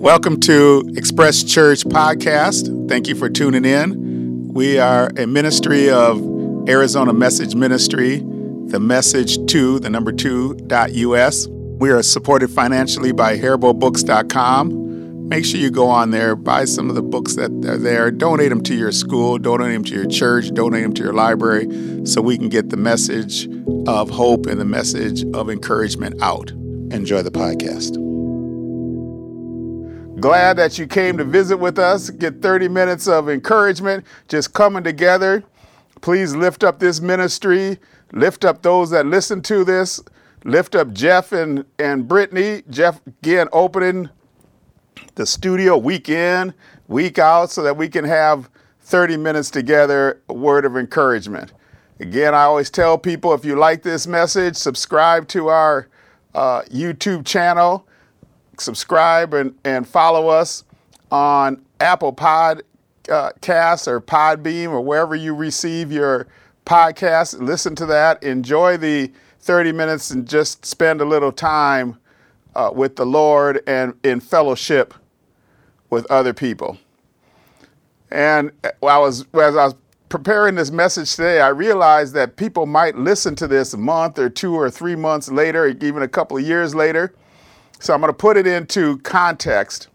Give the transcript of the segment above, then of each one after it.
Welcome to Express Church Podcast. Thank you for tuning in. We are a ministry of Arizona Message Ministry, the message to the number two dot US. We are supported financially by HariboBooks.com. Make sure you go on there, buy some of the books that are there, donate them to your school, donate them to your church, donate them to your library, so we can get the message of hope and the message of encouragement out. Enjoy the podcast. Glad that you came to visit with us, get 30 minutes of encouragement, just coming together. Please lift up this ministry, lift up those that listen to this, lift up Jeff and, and Brittany. Jeff, again, opening the studio week in, week out, so that we can have 30 minutes together, a word of encouragement. Again, I always tell people if you like this message, subscribe to our uh, YouTube channel subscribe and, and follow us on Apple Podcasts or Podbean or wherever you receive your podcast. Listen to that. Enjoy the 30 minutes and just spend a little time uh, with the Lord and in fellowship with other people. And uh, I was, as I was preparing this message today, I realized that people might listen to this a month or two or three months later, even a couple of years later. So I'm going to put it into context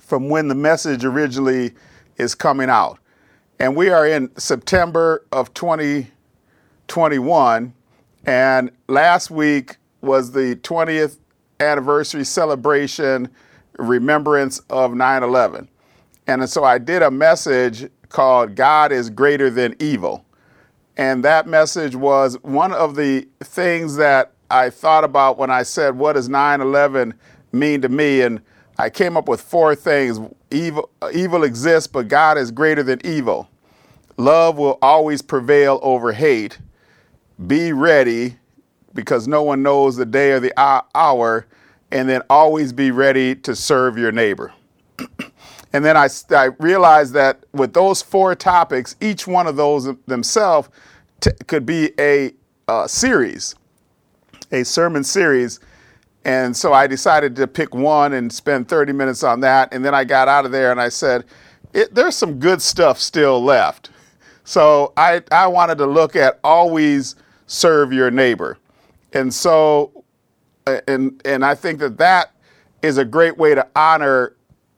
from when the message originally is coming out. And we are in September of 2021. And last week was the 20th anniversary celebration, remembrance of 9 11. And so I did a message called God is Greater Than Evil. And that message was one of the things that I thought about when I said, what does 9 11 mean to me? And I came up with four things. Evil, evil exists, but God is greater than evil. Love will always prevail over hate. Be ready because no one knows the day or the hour. And then always be ready to serve your neighbor. and then I, I realized that with those four topics, each one of those themselves t- could be a, a series a sermon series. And so I decided to pick one and spend 30 minutes on that. And then I got out of there and I said, there's some good stuff still left. So I, I wanted to look at always serve your neighbor. And so, and, and I think that that is a great way to honor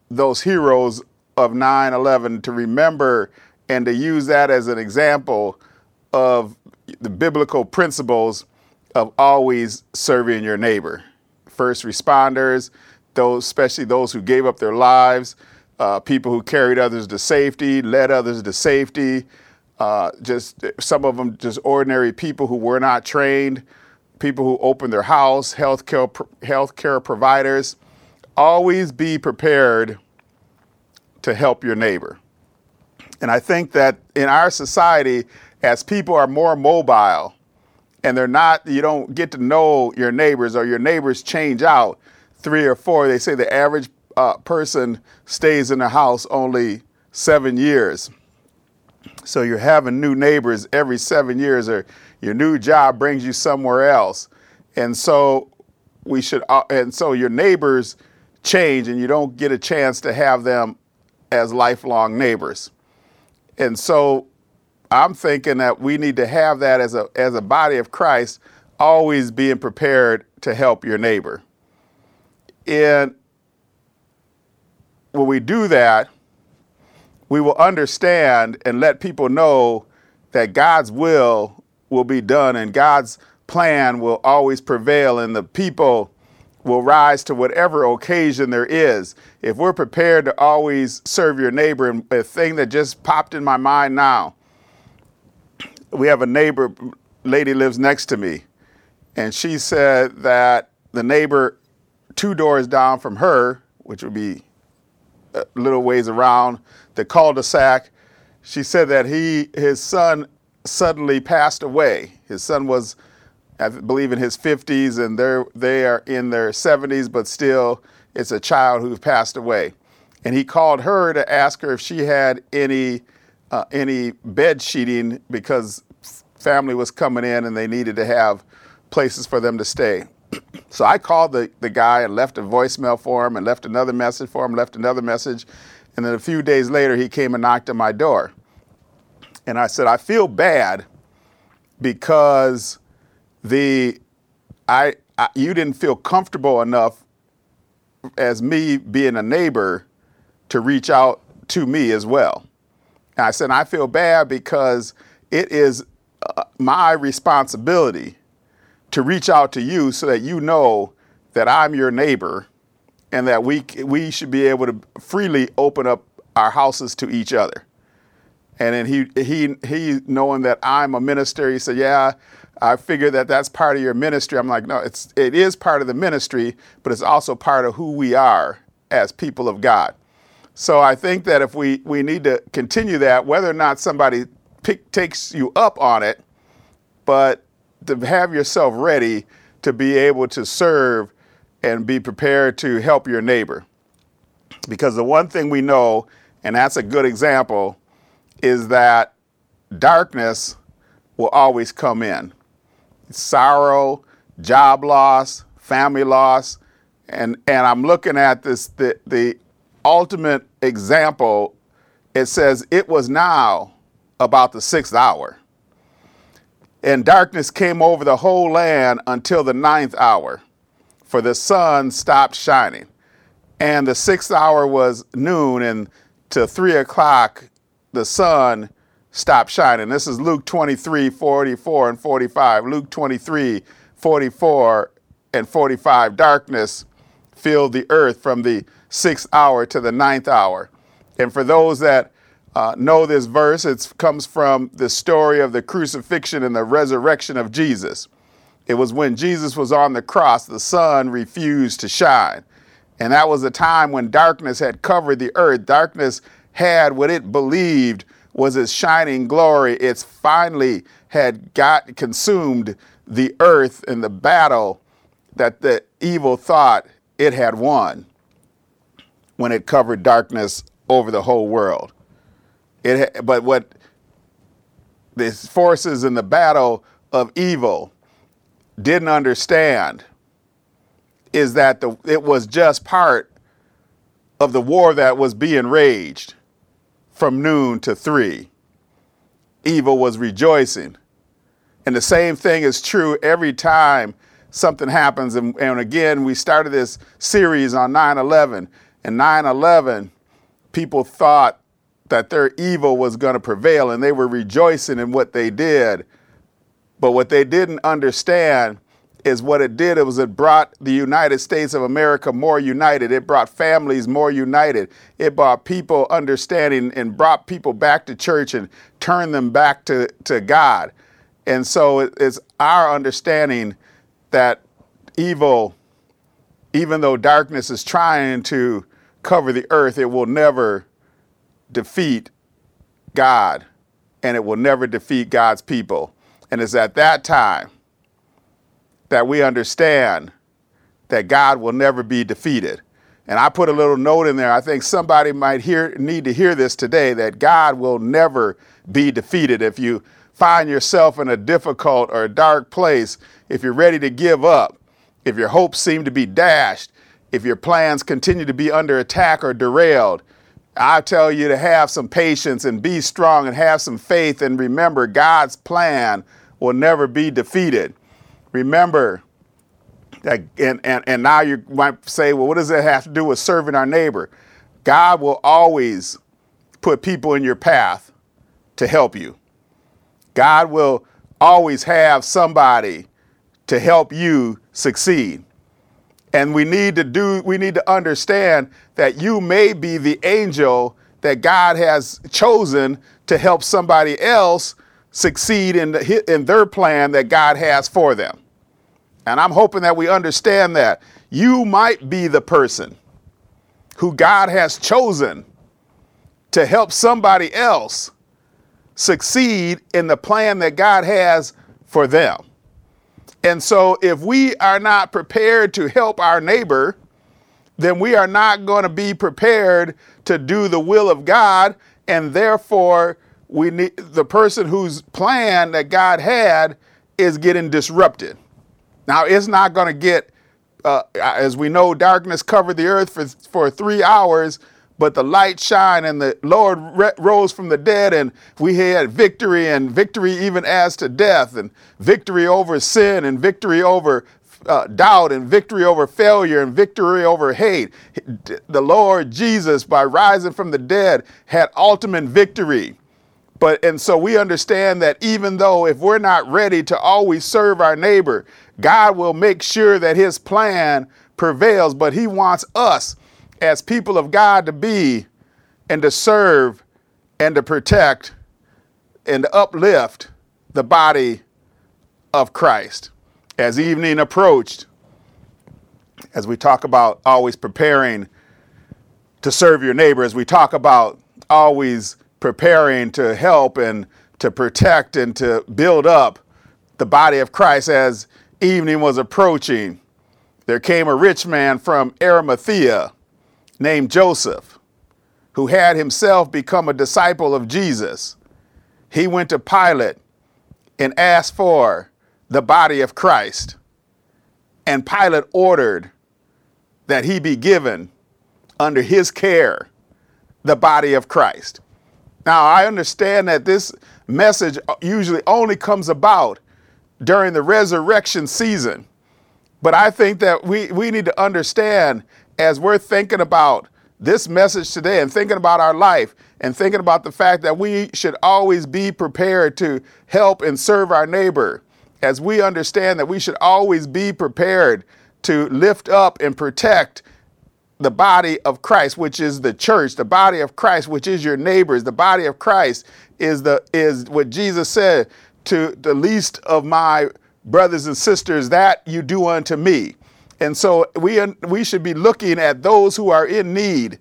those heroes of 9 11, to remember and to use that as an example of the biblical principles of always serving your neighbor. First responders, those, especially those who gave up their lives, uh, people who carried others to safety, led others to safety, uh, just some of them just ordinary people who were not trained, people who opened their house, healthcare healthcare providers. Always be prepared to help your neighbor. And I think that in our society, as people are more mobile, and they're not, you don't get to know your neighbors or your neighbors change out three or four. They say the average uh, person stays in the house only seven years. So you're having new neighbors every seven years, or your new job brings you somewhere else. And so we should, uh, and so your neighbors change, and you don't get a chance to have them as lifelong neighbors. And so I'm thinking that we need to have that as a as a body of Christ, always being prepared to help your neighbor. And when we do that, we will understand and let people know that God's will will be done and God's plan will always prevail and the people will rise to whatever occasion there is. If we're prepared to always serve your neighbor, and a thing that just popped in my mind now, we have a neighbor lady lives next to me, and she said that the neighbor two doors down from her, which would be a little ways around the cul-de-sac, she said that he his son suddenly passed away. His son was, I believe, in his 50s, and they're they are in their 70s, but still, it's a child who passed away. And he called her to ask her if she had any uh, any bed sheeting because family was coming in and they needed to have places for them to stay. So I called the, the guy and left a voicemail for him and left another message for him, left another message. And then a few days later, he came and knocked on my door. And I said, I feel bad because the I, I you didn't feel comfortable enough as me being a neighbor to reach out to me as well. And I said, I feel bad because it is my responsibility to reach out to you so that you know that I'm your neighbor and that we, we should be able to freely open up our houses to each other. And then he, he, he knowing that I'm a minister, he said, yeah, I figure that that's part of your ministry. I'm like, no, it's, it is part of the ministry, but it's also part of who we are as people of God. So I think that if we, we need to continue that, whether or not somebody pick, takes you up on it, but to have yourself ready to be able to serve and be prepared to help your neighbor. Because the one thing we know, and that's a good example, is that darkness will always come in. Sorrow, job loss, family loss, and and I'm looking at this the the ultimate example. It says it was now about the sixth hour. And darkness came over the whole land until the ninth hour, for the sun stopped shining. And the sixth hour was noon, and to three o'clock, the sun stopped shining. This is Luke 23, 44 and 45. Luke 23, 44 and 45. Darkness filled the earth from the sixth hour to the ninth hour. And for those that uh, know this verse. It comes from the story of the crucifixion and the resurrection of Jesus. It was when Jesus was on the cross, the sun refused to shine. And that was a time when darkness had covered the earth. Darkness had what it believed was its shining glory. It's finally had got consumed the earth in the battle that the evil thought it had won when it covered darkness over the whole world. It, but what the forces in the battle of evil didn't understand is that the, it was just part of the war that was being waged from noon to three. Evil was rejoicing. And the same thing is true every time something happens. And, and again, we started this series on 9 11. And 9 11, people thought that their evil was going to prevail and they were rejoicing in what they did. But what they didn't understand is what it did. It was it brought the United States of America more united. It brought families more united. It brought people understanding and brought people back to church and turned them back to, to God. And so it's our understanding that evil, even though darkness is trying to cover the earth, it will never defeat God and it will never defeat God's people. And it's at that time that we understand that God will never be defeated. And I put a little note in there. I think somebody might hear need to hear this today that God will never be defeated. If you find yourself in a difficult or a dark place, if you're ready to give up, if your hopes seem to be dashed, if your plans continue to be under attack or derailed, I tell you to have some patience and be strong and have some faith and remember God's plan will never be defeated. Remember that, and, and, and now you might say, well, what does that have to do with serving our neighbor? God will always put people in your path to help you. God will always have somebody to help you succeed. And we need to do, we need to understand that you may be the angel that God has chosen to help somebody else succeed in, the, in their plan that God has for them. And I'm hoping that we understand that. You might be the person who God has chosen to help somebody else succeed in the plan that God has for them. And so, if we are not prepared to help our neighbor, then we are not going to be prepared to do the will of God. And therefore, we need the person whose plan that God had is getting disrupted. Now, it's not going to get uh, as we know, darkness covered the earth for, for three hours, but the light shined and the Lord re- rose from the dead, and we had victory, and victory even as to death, and victory over sin, and victory over uh, doubt, and victory over failure, and victory over hate. The Lord Jesus, by rising from the dead, had ultimate victory. But and so we understand that even though if we're not ready to always serve our neighbor, God will make sure that his plan prevails, but he wants us as people of God to be and to serve and to protect and to uplift the body of Christ. As evening approached, as we talk about always preparing to serve your neighbor, as we talk about always preparing to help and to protect and to build up the body of Christ as evening was approaching, there came a rich man from Arimathea named Joseph, who had himself become a disciple of Jesus. He went to Pilate and asked for the body of Christ. And Pilate ordered that he be given under his care the body of Christ. Now, I understand that this message usually only comes about during the resurrection season. But I think that we, we need to understand as we're thinking about this message today and thinking about our life and thinking about the fact that we should always be prepared to help and serve our neighbor, as we understand that we should always be prepared to lift up and protect the body of Christ, which is the church, the body of Christ, which is your neighbors, the body of Christ is the is what Jesus said to the least of my brothers and sisters, that you do unto me. And so we, we should be looking at those who are in need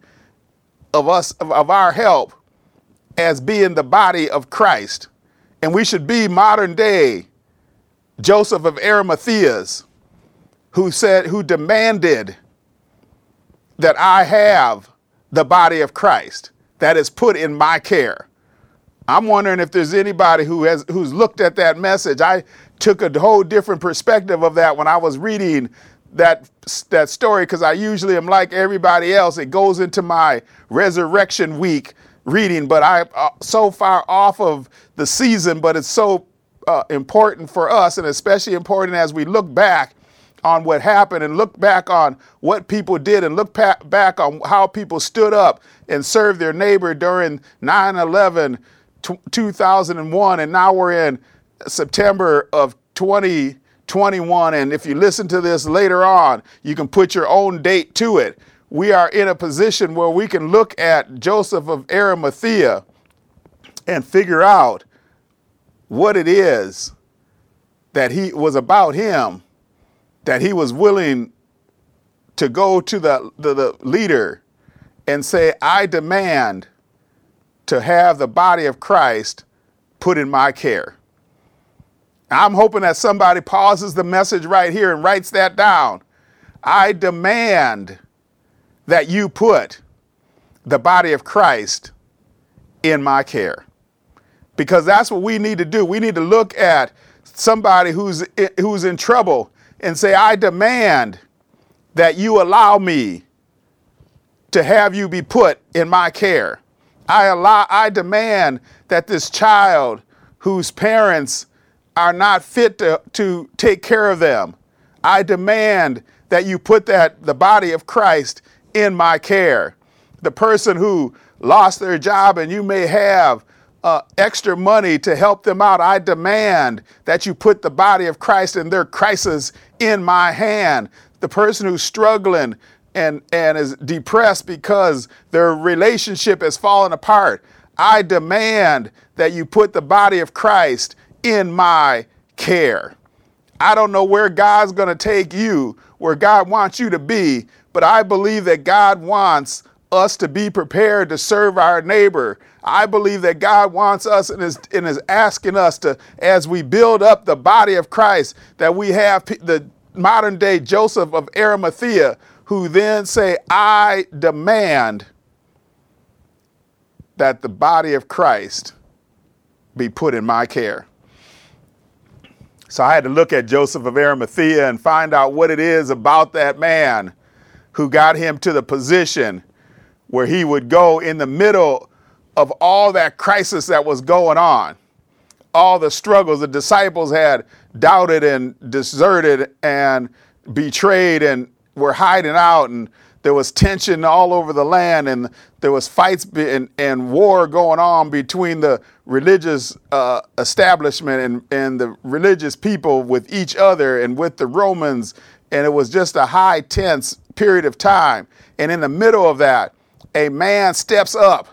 of us, of, of our help, as being the body of Christ. And we should be modern day Joseph of Arimathea's, who said, who demanded that I have the body of Christ that is put in my care. I'm wondering if there's anybody who has who's looked at that message. I took a whole different perspective of that when I was reading that that story because I usually am like everybody else. It goes into my resurrection week reading, but I uh, so far off of the season, but it's so uh, important for us, and especially important as we look back on what happened and look back on what people did and look pa- back on how people stood up and served their neighbor during 9 11 2001, and now we're in September of 2021. And if you listen to this later on, you can put your own date to it. We are in a position where we can look at Joseph of Arimathea and figure out what it is that he was about him, that he was willing to go to the, the, the leader and say, I demand to have the body of Christ put in my care. I'm hoping that somebody pauses the message right here and writes that down. I demand that you put the body of Christ in my care. Because that's what we need to do. We need to look at somebody who's who's in trouble and say, "I demand that you allow me to have you be put in my care." I allow, I demand that this child whose parents are not fit to, to take care of them, I demand that you put that the body of Christ in my care. The person who lost their job and you may have uh, extra money to help them out, I demand that you put the body of Christ in their crisis in my hand. The person who's struggling and, and is depressed because their relationship has fallen apart. I demand that you put the body of Christ in my care. I don't know where God's going to take you, where God wants you to be, but I believe that God wants us to be prepared to serve our neighbor. I believe that God wants us and is, and is asking us to, as we build up the body of Christ, that we have the modern day Joseph of Arimathea who then say, I demand that the body of Christ be put in my care. So I had to look at Joseph of Arimathea and find out what it is about that man who got him to the position where he would go in the middle of all that crisis that was going on, all the struggles the disciples had doubted and deserted and betrayed and were hiding out and there was tension all over the land and there was fights and, and war going on between the religious uh, establishment and, and the religious people with each other and with the romans. And it was just a high tense period of time. And in the middle of that a man steps up.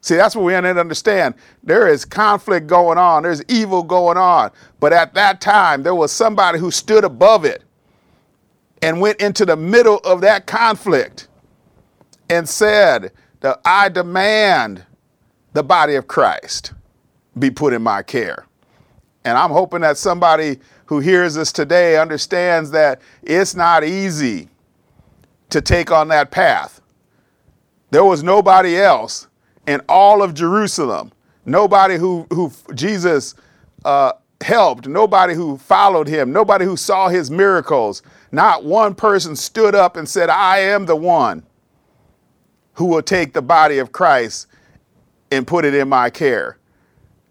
See, that's what we need to understand. There is conflict going on, there's evil going on. But at that time, there was somebody who stood above it and went into the middle of that conflict and said I demand the body of Christ be put in my care. And I'm hoping that somebody who hears this today understands that it's not easy to take on that path. There was nobody else in all of Jerusalem. Nobody who, who Jesus uh, helped, nobody who followed him, nobody who saw his miracles. Not one person stood up and said, I am the one who will take the body of Christ and put it in my care.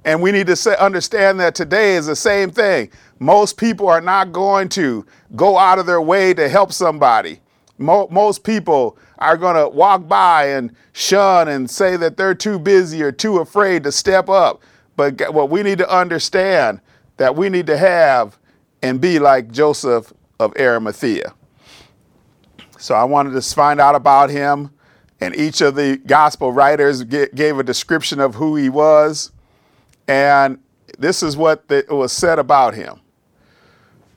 And we need to say, understand that today is the same thing. Most people are not going to go out of their way to help somebody. Mo- most people are going to walk by and shun and say that they're too busy or too afraid to step up. But what we need to understand that we need to have and be like Joseph of Arimathea. So I wanted to find out about him, and each of the gospel writers gave a description of who he was. And this is what was said about him.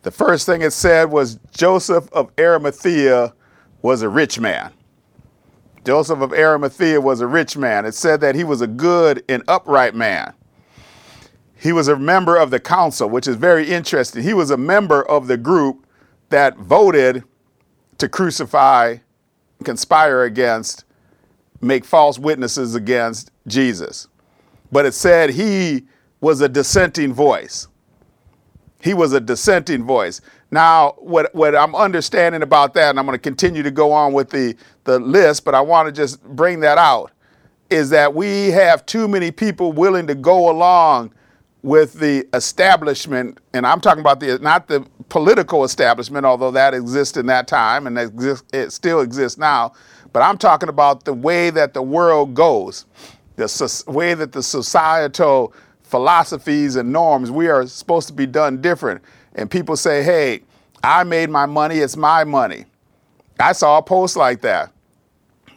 The first thing it said was Joseph of Arimathea was a rich man. Joseph of Arimathea was a rich man. It said that he was a good and upright man. He was a member of the council, which is very interesting. He was a member of the group that voted to crucify, conspire against, make false witnesses against Jesus. But it said he was a dissenting voice. He was a dissenting voice. Now, what, what I'm understanding about that, and I'm going to continue to go on with the, the list, but I want to just bring that out, is that we have too many people willing to go along with the establishment, and I'm talking about the not the political establishment, although that exists in that time and it still exists now, but I'm talking about the way that the world goes, the way that the societal philosophies and norms, we are supposed to be done different and people say, hey, I made my money, it's my money. I saw a post like that.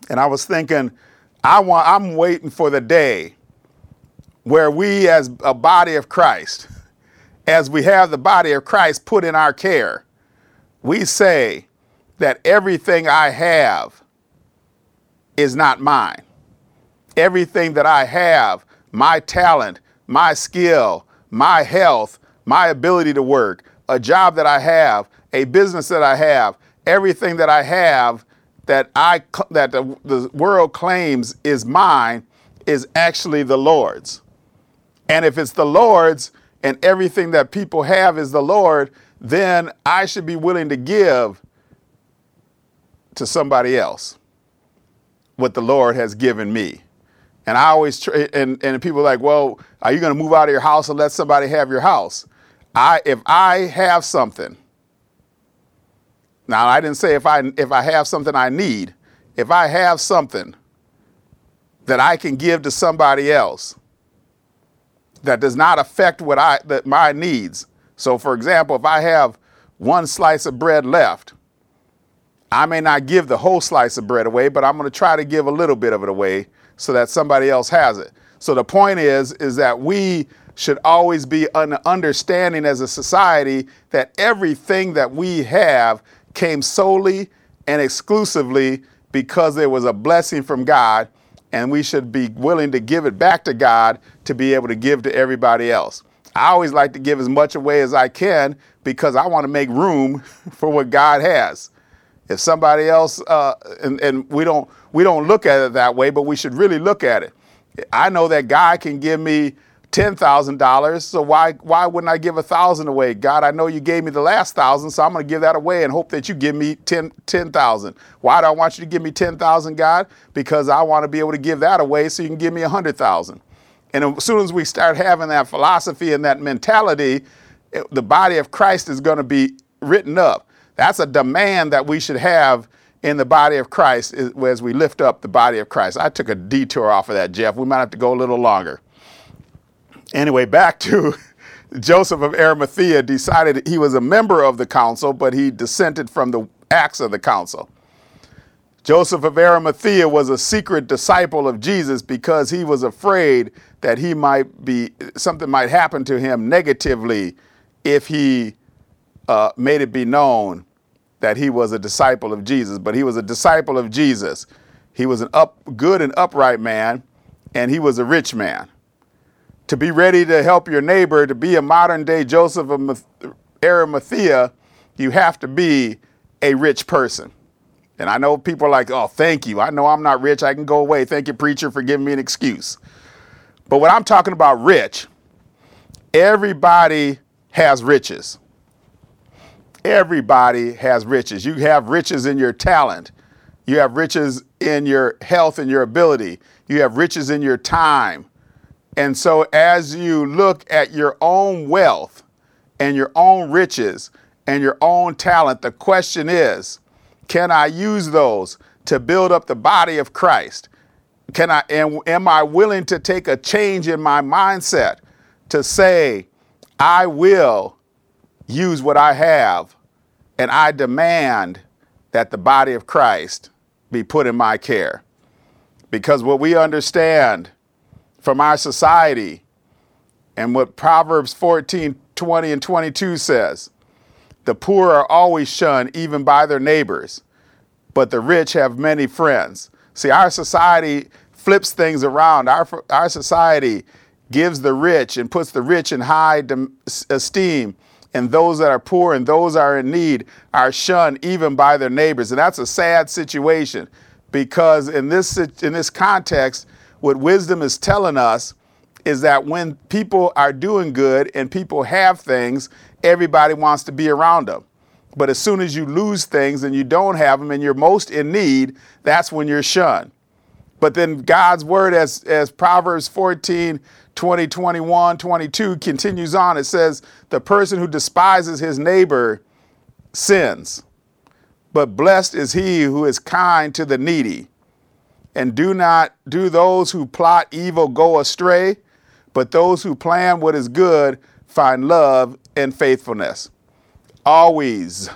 And I was thinking, I want, I'm waiting for the day where we, as a body of Christ, as we have the body of Christ put in our care, we say that everything I have is not mine. Everything that I have, my talent, my skill, my health, my ability to work, a job that I have, a business that I have, everything that I have that I that the, the world claims is mine is actually the Lord's. And if it's the Lord's and everything that people have is the Lord, then I should be willing to give to somebody else what the Lord has given me. And I always, and, and people are like, well, are you going to move out of your house and let somebody have your house? I if I have something. Now I didn't say if I if I have something I need. If I have something that I can give to somebody else that does not affect what I that my needs. So for example, if I have one slice of bread left, I may not give the whole slice of bread away, but I'm going to try to give a little bit of it away so that somebody else has it. So the point is is that we should always be an understanding as a society that everything that we have came solely and exclusively because there was a blessing from God, and we should be willing to give it back to God to be able to give to everybody else. I always like to give as much away as I can because I want to make room for what God has. If somebody else, uh, and, and we don't we don't look at it that way, but we should really look at it. I know that God can give me ten thousand dollars. So why why wouldn't I give a thousand away? God, I know you gave me the last thousand, so I'm going to give that away and hope that you give me ten ten thousand. Why do I want you to give me ten thousand, God? Because I want to be able to give that away, so you can give me a hundred thousand. And as soon as we start having that philosophy and that mentality, it, the body of Christ is going to be written up. That's a demand that we should have in the body of Christ as we lift up the body of Christ. I took a detour off of that, Jeff. We might have to go a little longer. Anyway, back to Joseph of Arimathea decided he was a member of the council, but he dissented from the acts of the council. Joseph of Arimathea was a secret disciple of Jesus because he was afraid that he might be something might happen to him negatively if he uh, made it be known that he was a disciple of Jesus. But he was a disciple of Jesus. He was an up, good and upright man, and he was a rich man to be ready to help your neighbor, to be a modern day Joseph of Arimathea, you have to be a rich person. And I know people are like, oh, thank you. I know I'm not rich. I can go away. Thank you, preacher, for giving me an excuse. But when I'm talking about rich, everybody has riches. Everybody has riches. You have riches in your talent. You have riches in your health and your ability. You have riches in your time. And so, as you look at your own wealth and your own riches and your own talent, the question is can I use those to build up the body of Christ? Can I, am, am I willing to take a change in my mindset to say, I will use what I have and I demand that the body of Christ be put in my care? Because what we understand from our society and what Proverbs 14, 20, and 22 says. The poor are always shunned, even by their neighbors, but the rich have many friends. See, our society flips things around. Our, our society gives the rich and puts the rich in high esteem, and those that are poor and those that are in need are shunned even by their neighbors. And that's a sad situation because in this, in this context, what wisdom is telling us is that when people are doing good and people have things, everybody wants to be around them. But as soon as you lose things and you don't have them and you're most in need, that's when you're shunned. But then God's word, as, as Proverbs 14, 20, 21, 22 continues on, it says, The person who despises his neighbor sins, but blessed is he who is kind to the needy and do not do those who plot evil go astray, but those who plan what is good find love and faithfulness. Always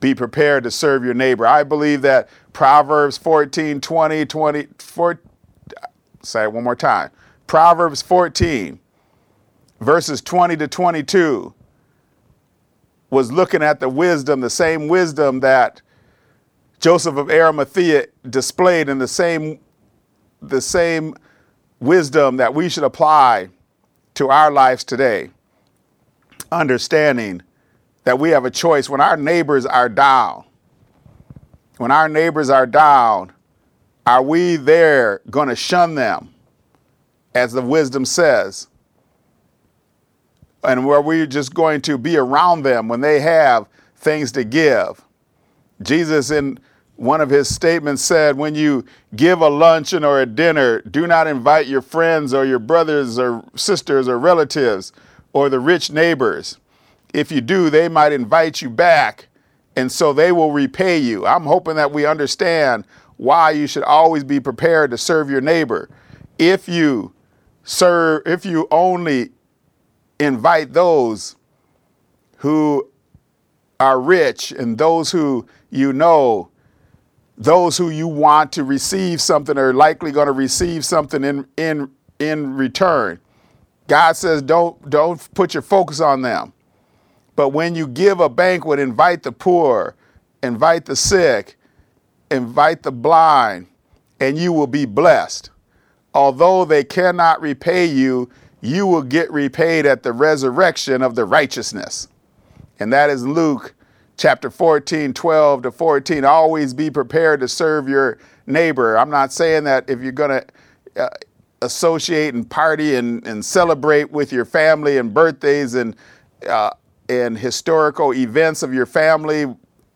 be prepared to serve your neighbor. I believe that Proverbs 14, 20, 20, 4, say it one more time. Proverbs 14, verses 20 to 22, was looking at the wisdom, the same wisdom that Joseph of Arimathea displayed in the same, the same wisdom that we should apply to our lives today. Understanding that we have a choice when our neighbors are down. When our neighbors are down, are we there going to shun them, as the wisdom says? And were we just going to be around them when they have things to give? Jesus, in one of his statements, said, When you give a luncheon or a dinner, do not invite your friends or your brothers or sisters or relatives or the rich neighbors. If you do, they might invite you back, and so they will repay you. I'm hoping that we understand why you should always be prepared to serve your neighbor. If you serve, if you only invite those who are rich and those who you know, those who you want to receive something are likely going to receive something in, in, in return. God says, don't, don't put your focus on them. But when you give a banquet, invite the poor, invite the sick, invite the blind, and you will be blessed. Although they cannot repay you, you will get repaid at the resurrection of the righteousness. And that is Luke chapter 14, 12 to 14. Always be prepared to serve your neighbor. I'm not saying that if you're going to, uh, associate and party and, and celebrate with your family and birthdays and uh, and historical events of your family,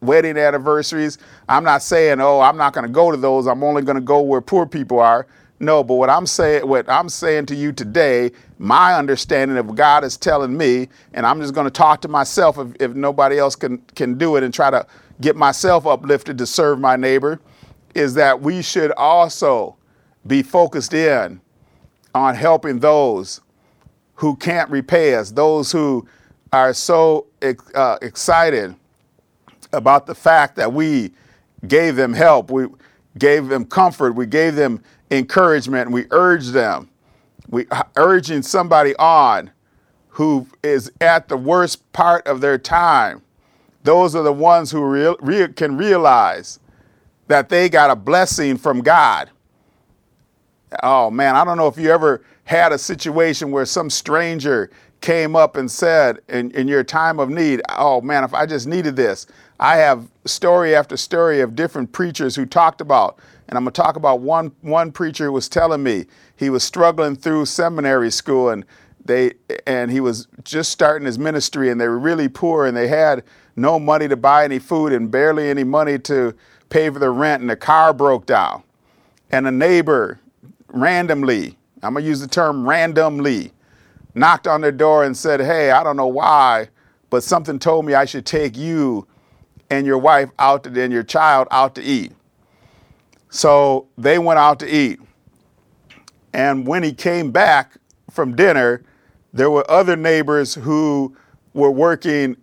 wedding anniversaries. I'm not saying, oh, I'm not going to go to those. I'm only going to go where poor people are. No, but what I'm saying, what I'm saying to you today, my understanding of God is telling me, and I'm just going to talk to myself if, if nobody else can can do it and try to get myself uplifted to serve my neighbor, is that we should also be focused in on helping those who can't repay us, those who are so uh, excited about the fact that we gave them help, we gave them comfort, we gave them encouragement, we urged them. We uh, urging somebody on who is at the worst part of their time. Those are the ones who real, real, can realize that they got a blessing from God. Oh man, I don't know if you ever had a situation where some stranger came up and said in, in your time of need, oh man, if I just needed this. I have story after story of different preachers who talked about, and I'm gonna talk about one one preacher who was telling me he was struggling through seminary school and they and he was just starting his ministry and they were really poor and they had no money to buy any food and barely any money to pay for the rent and the car broke down. And a neighbor randomly, I'm gonna use the term randomly, knocked on their door and said, Hey, I don't know why, but something told me I should take you and your wife out to, and your child out to eat. So they went out to eat. And when he came back from dinner, there were other neighbors who were working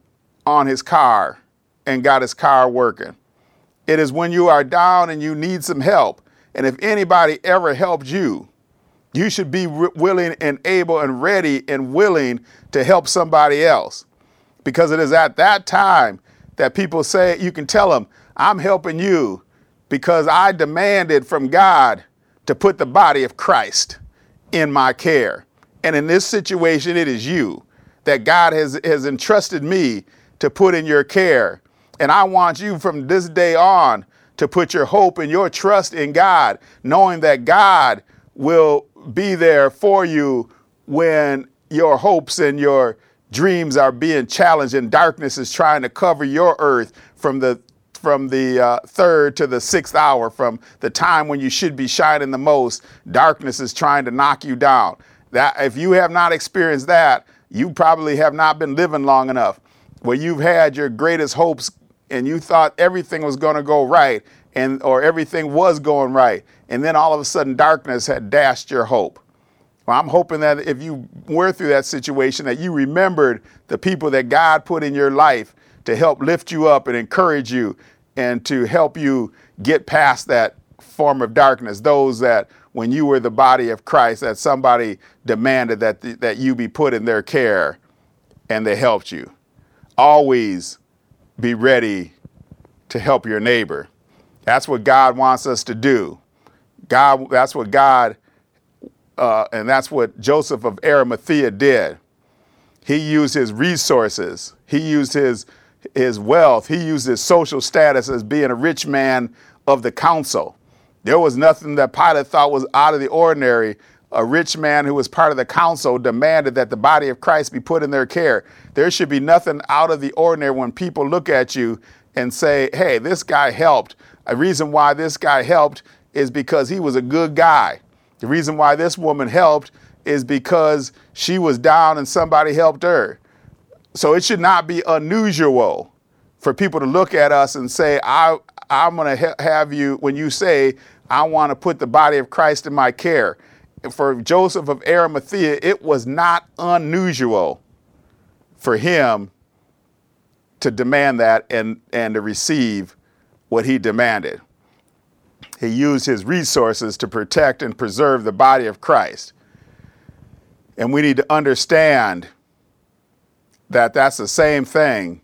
on his car and got his car working. It is when you are down and you need some help. And if anybody ever helped you, you should be willing and able and ready and willing to help somebody else. Because it is at that time that people say, you can tell them, I'm helping you because I demanded from God to put the body of Christ in my care. And in this situation, it is you that God has, has entrusted me to put in your care. And I want you from this day on to put your hope and your trust in God, knowing that God will be there for you when your hopes and your dreams are being challenged and darkness is trying to cover your earth from the from the uh, third to the sixth hour from the time when you should be shining the most. Darkness is trying to knock you down. That if you have not experienced that you probably have not been living long enough. Where you've had your greatest hopes and you thought everything was going to go right and or everything was going right and then all of a sudden darkness had dashed your hope well, I'm hoping that if you were through that situation, that you remembered the people that God put in your life to help lift you up and encourage you and to help you get past that form of darkness. Those that, when you were the body of Christ, that somebody demanded that, th- that you be put in their care and they helped you. Always be ready to help your neighbor. That's what God wants us to do. God, that's what God uh, and that's what Joseph of Arimathea did. He used his resources, he used his, his wealth, he used his social status as being a rich man of the council. There was nothing that Pilate thought was out of the ordinary. A rich man who was part of the council demanded that the body of Christ be put in their care. There should be nothing out of the ordinary when people look at you and say, hey, this guy helped. A reason why this guy helped is because he was a good guy. The reason why this woman helped is because she was down and somebody helped her. So it should not be unusual for people to look at us and say, I, I'm going to ha- have you, when you say, I want to put the body of Christ in my care. For Joseph of Arimathea, it was not unusual for him to demand that and, and to receive what he demanded. He used his resources to protect and preserve the body of Christ. And we need to understand that that's the same thing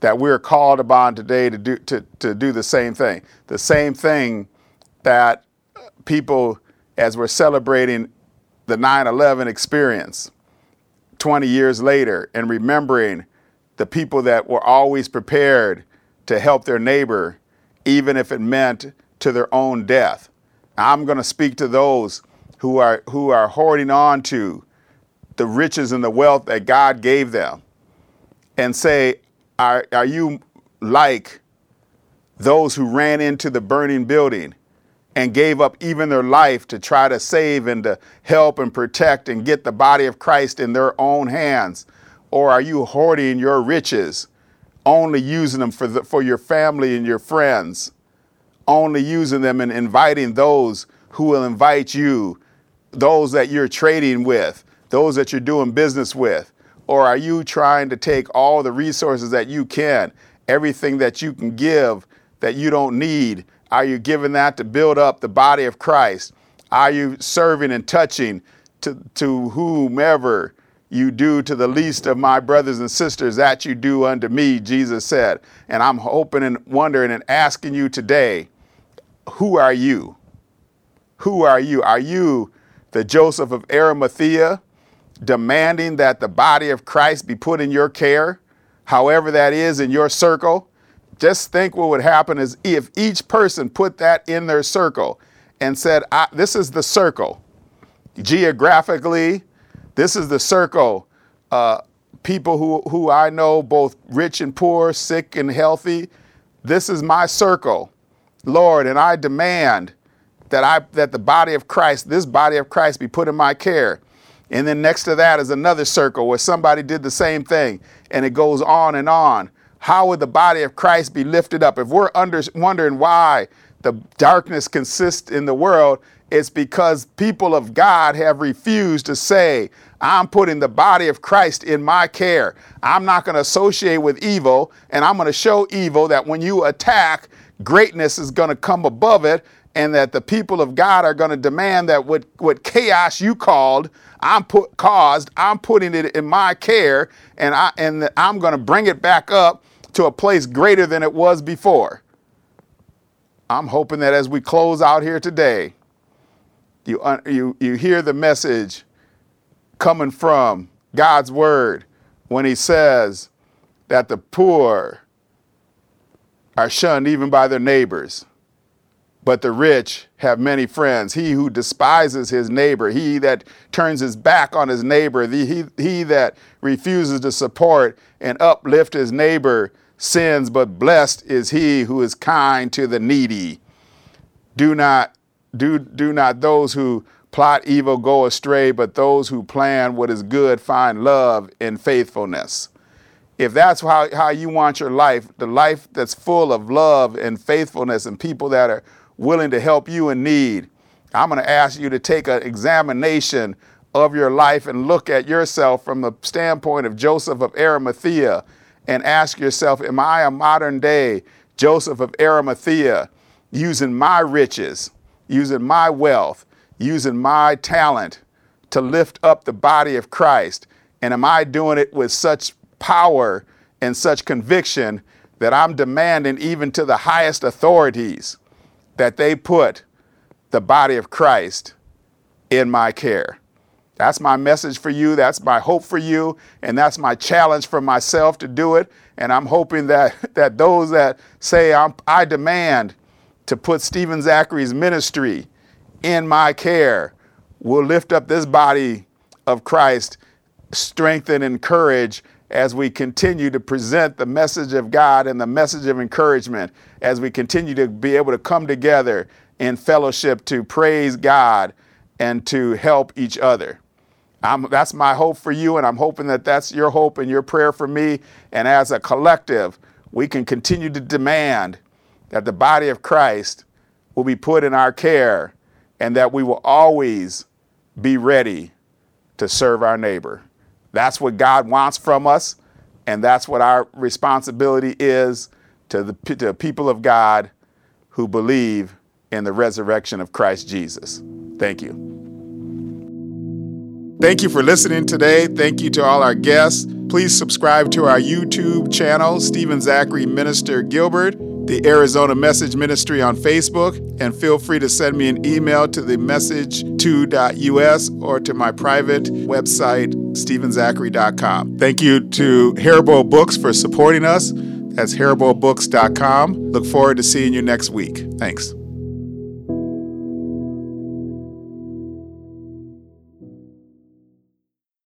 that we're called upon today to do, to, to do the same thing. The same thing that people, as we're celebrating the 9 11 experience 20 years later and remembering the people that were always prepared to help their neighbor, even if it meant to their own death. I'm going to speak to those who are who are hoarding on to the riches and the wealth that God gave them and say, are, are you like those who ran into the burning building and gave up even their life to try to save and to help and protect and get the body of Christ in their own hands? Or are you hoarding your riches, only using them for, the, for your family and your friends, only using them and inviting those who will invite you, those that you're trading with, those that you're doing business with? Or are you trying to take all the resources that you can, everything that you can give that you don't need, are you giving that to build up the body of Christ? Are you serving and touching to, to whomever you do to the least of my brothers and sisters that you do unto me, Jesus said. And I'm hoping and wondering and asking you today, who are you? Who are you? Are you the Joseph of Arimathea demanding that the body of Christ be put in your care, however that is in your circle? Just think what would happen is if each person put that in their circle and said, This is the circle. Geographically, this is the circle. Uh, people who, who I know, both rich and poor, sick and healthy, this is my circle, Lord, and I demand that I that the body of Christ, this body of Christ, be put in my care. And then next to that is another circle where somebody did the same thing, and it goes on and on how would the body of Christ be lifted up? If we're under, wondering why the darkness consists in the world, it's because people of God have refused to say, I'm putting the body of Christ in my care. I'm not going to associate with evil, and I'm going to show evil that when you attack, greatness is going to come above it, and that the people of God are going to demand that what, what chaos you called, I'm put caused, I'm putting it in my care, and I and I'm going to bring it back up to a place greater than it was before. I'm hoping that as we close out here today, you, uh, you, you hear the message coming from God's word when he says that the poor are shunned even by their neighbors, but the rich have many friends. He who despises his neighbor, he that turns his back on his neighbor, the, he, he that refuses to support and uplift his neighbor sins, but blessed is he who is kind to the needy. Do not do do not those who plot evil go astray, but those who plan what is good find love and faithfulness. If that's how, how you want your life, the life that's full of love and faithfulness and people that are willing to help you in need, I'm going to ask you to take an examination of your life and look at yourself from the standpoint of Joseph of Arimathea and ask yourself, am I a modern day Joseph of Arimathea using my riches, using my wealth, using my talent to lift up the body of Christ? And am I doing it with such power and such conviction that I'm demanding even to the highest authorities that they put the body of Christ in my care? That's my message for you. That's my hope for you. And that's my challenge for myself to do it. And I'm hoping that, that those that say, I demand to put Stephen Zachary's ministry in my care will lift up this body of Christ, strengthen, and encourage as we continue to present the message of God and the message of encouragement, as we continue to be able to come together in fellowship to praise God and to help each other. I'm, that's my hope for you, and I'm hoping that that's your hope and your prayer for me. And as a collective, we can continue to demand that the body of Christ will be put in our care and that we will always be ready to serve our neighbor. That's what God wants from us, and that's what our responsibility is to the to people of God who believe in the resurrection of Christ Jesus. Thank you. Thank you for listening today. Thank you to all our guests. Please subscribe to our YouTube channel, Stephen Zachary Minister Gilbert, the Arizona Message Ministry on Facebook, and feel free to send me an email to the message2.us or to my private website, stephenzachary.com. Thank you to Haribo Books for supporting us. That's haribobooks.com. Look forward to seeing you next week. Thanks.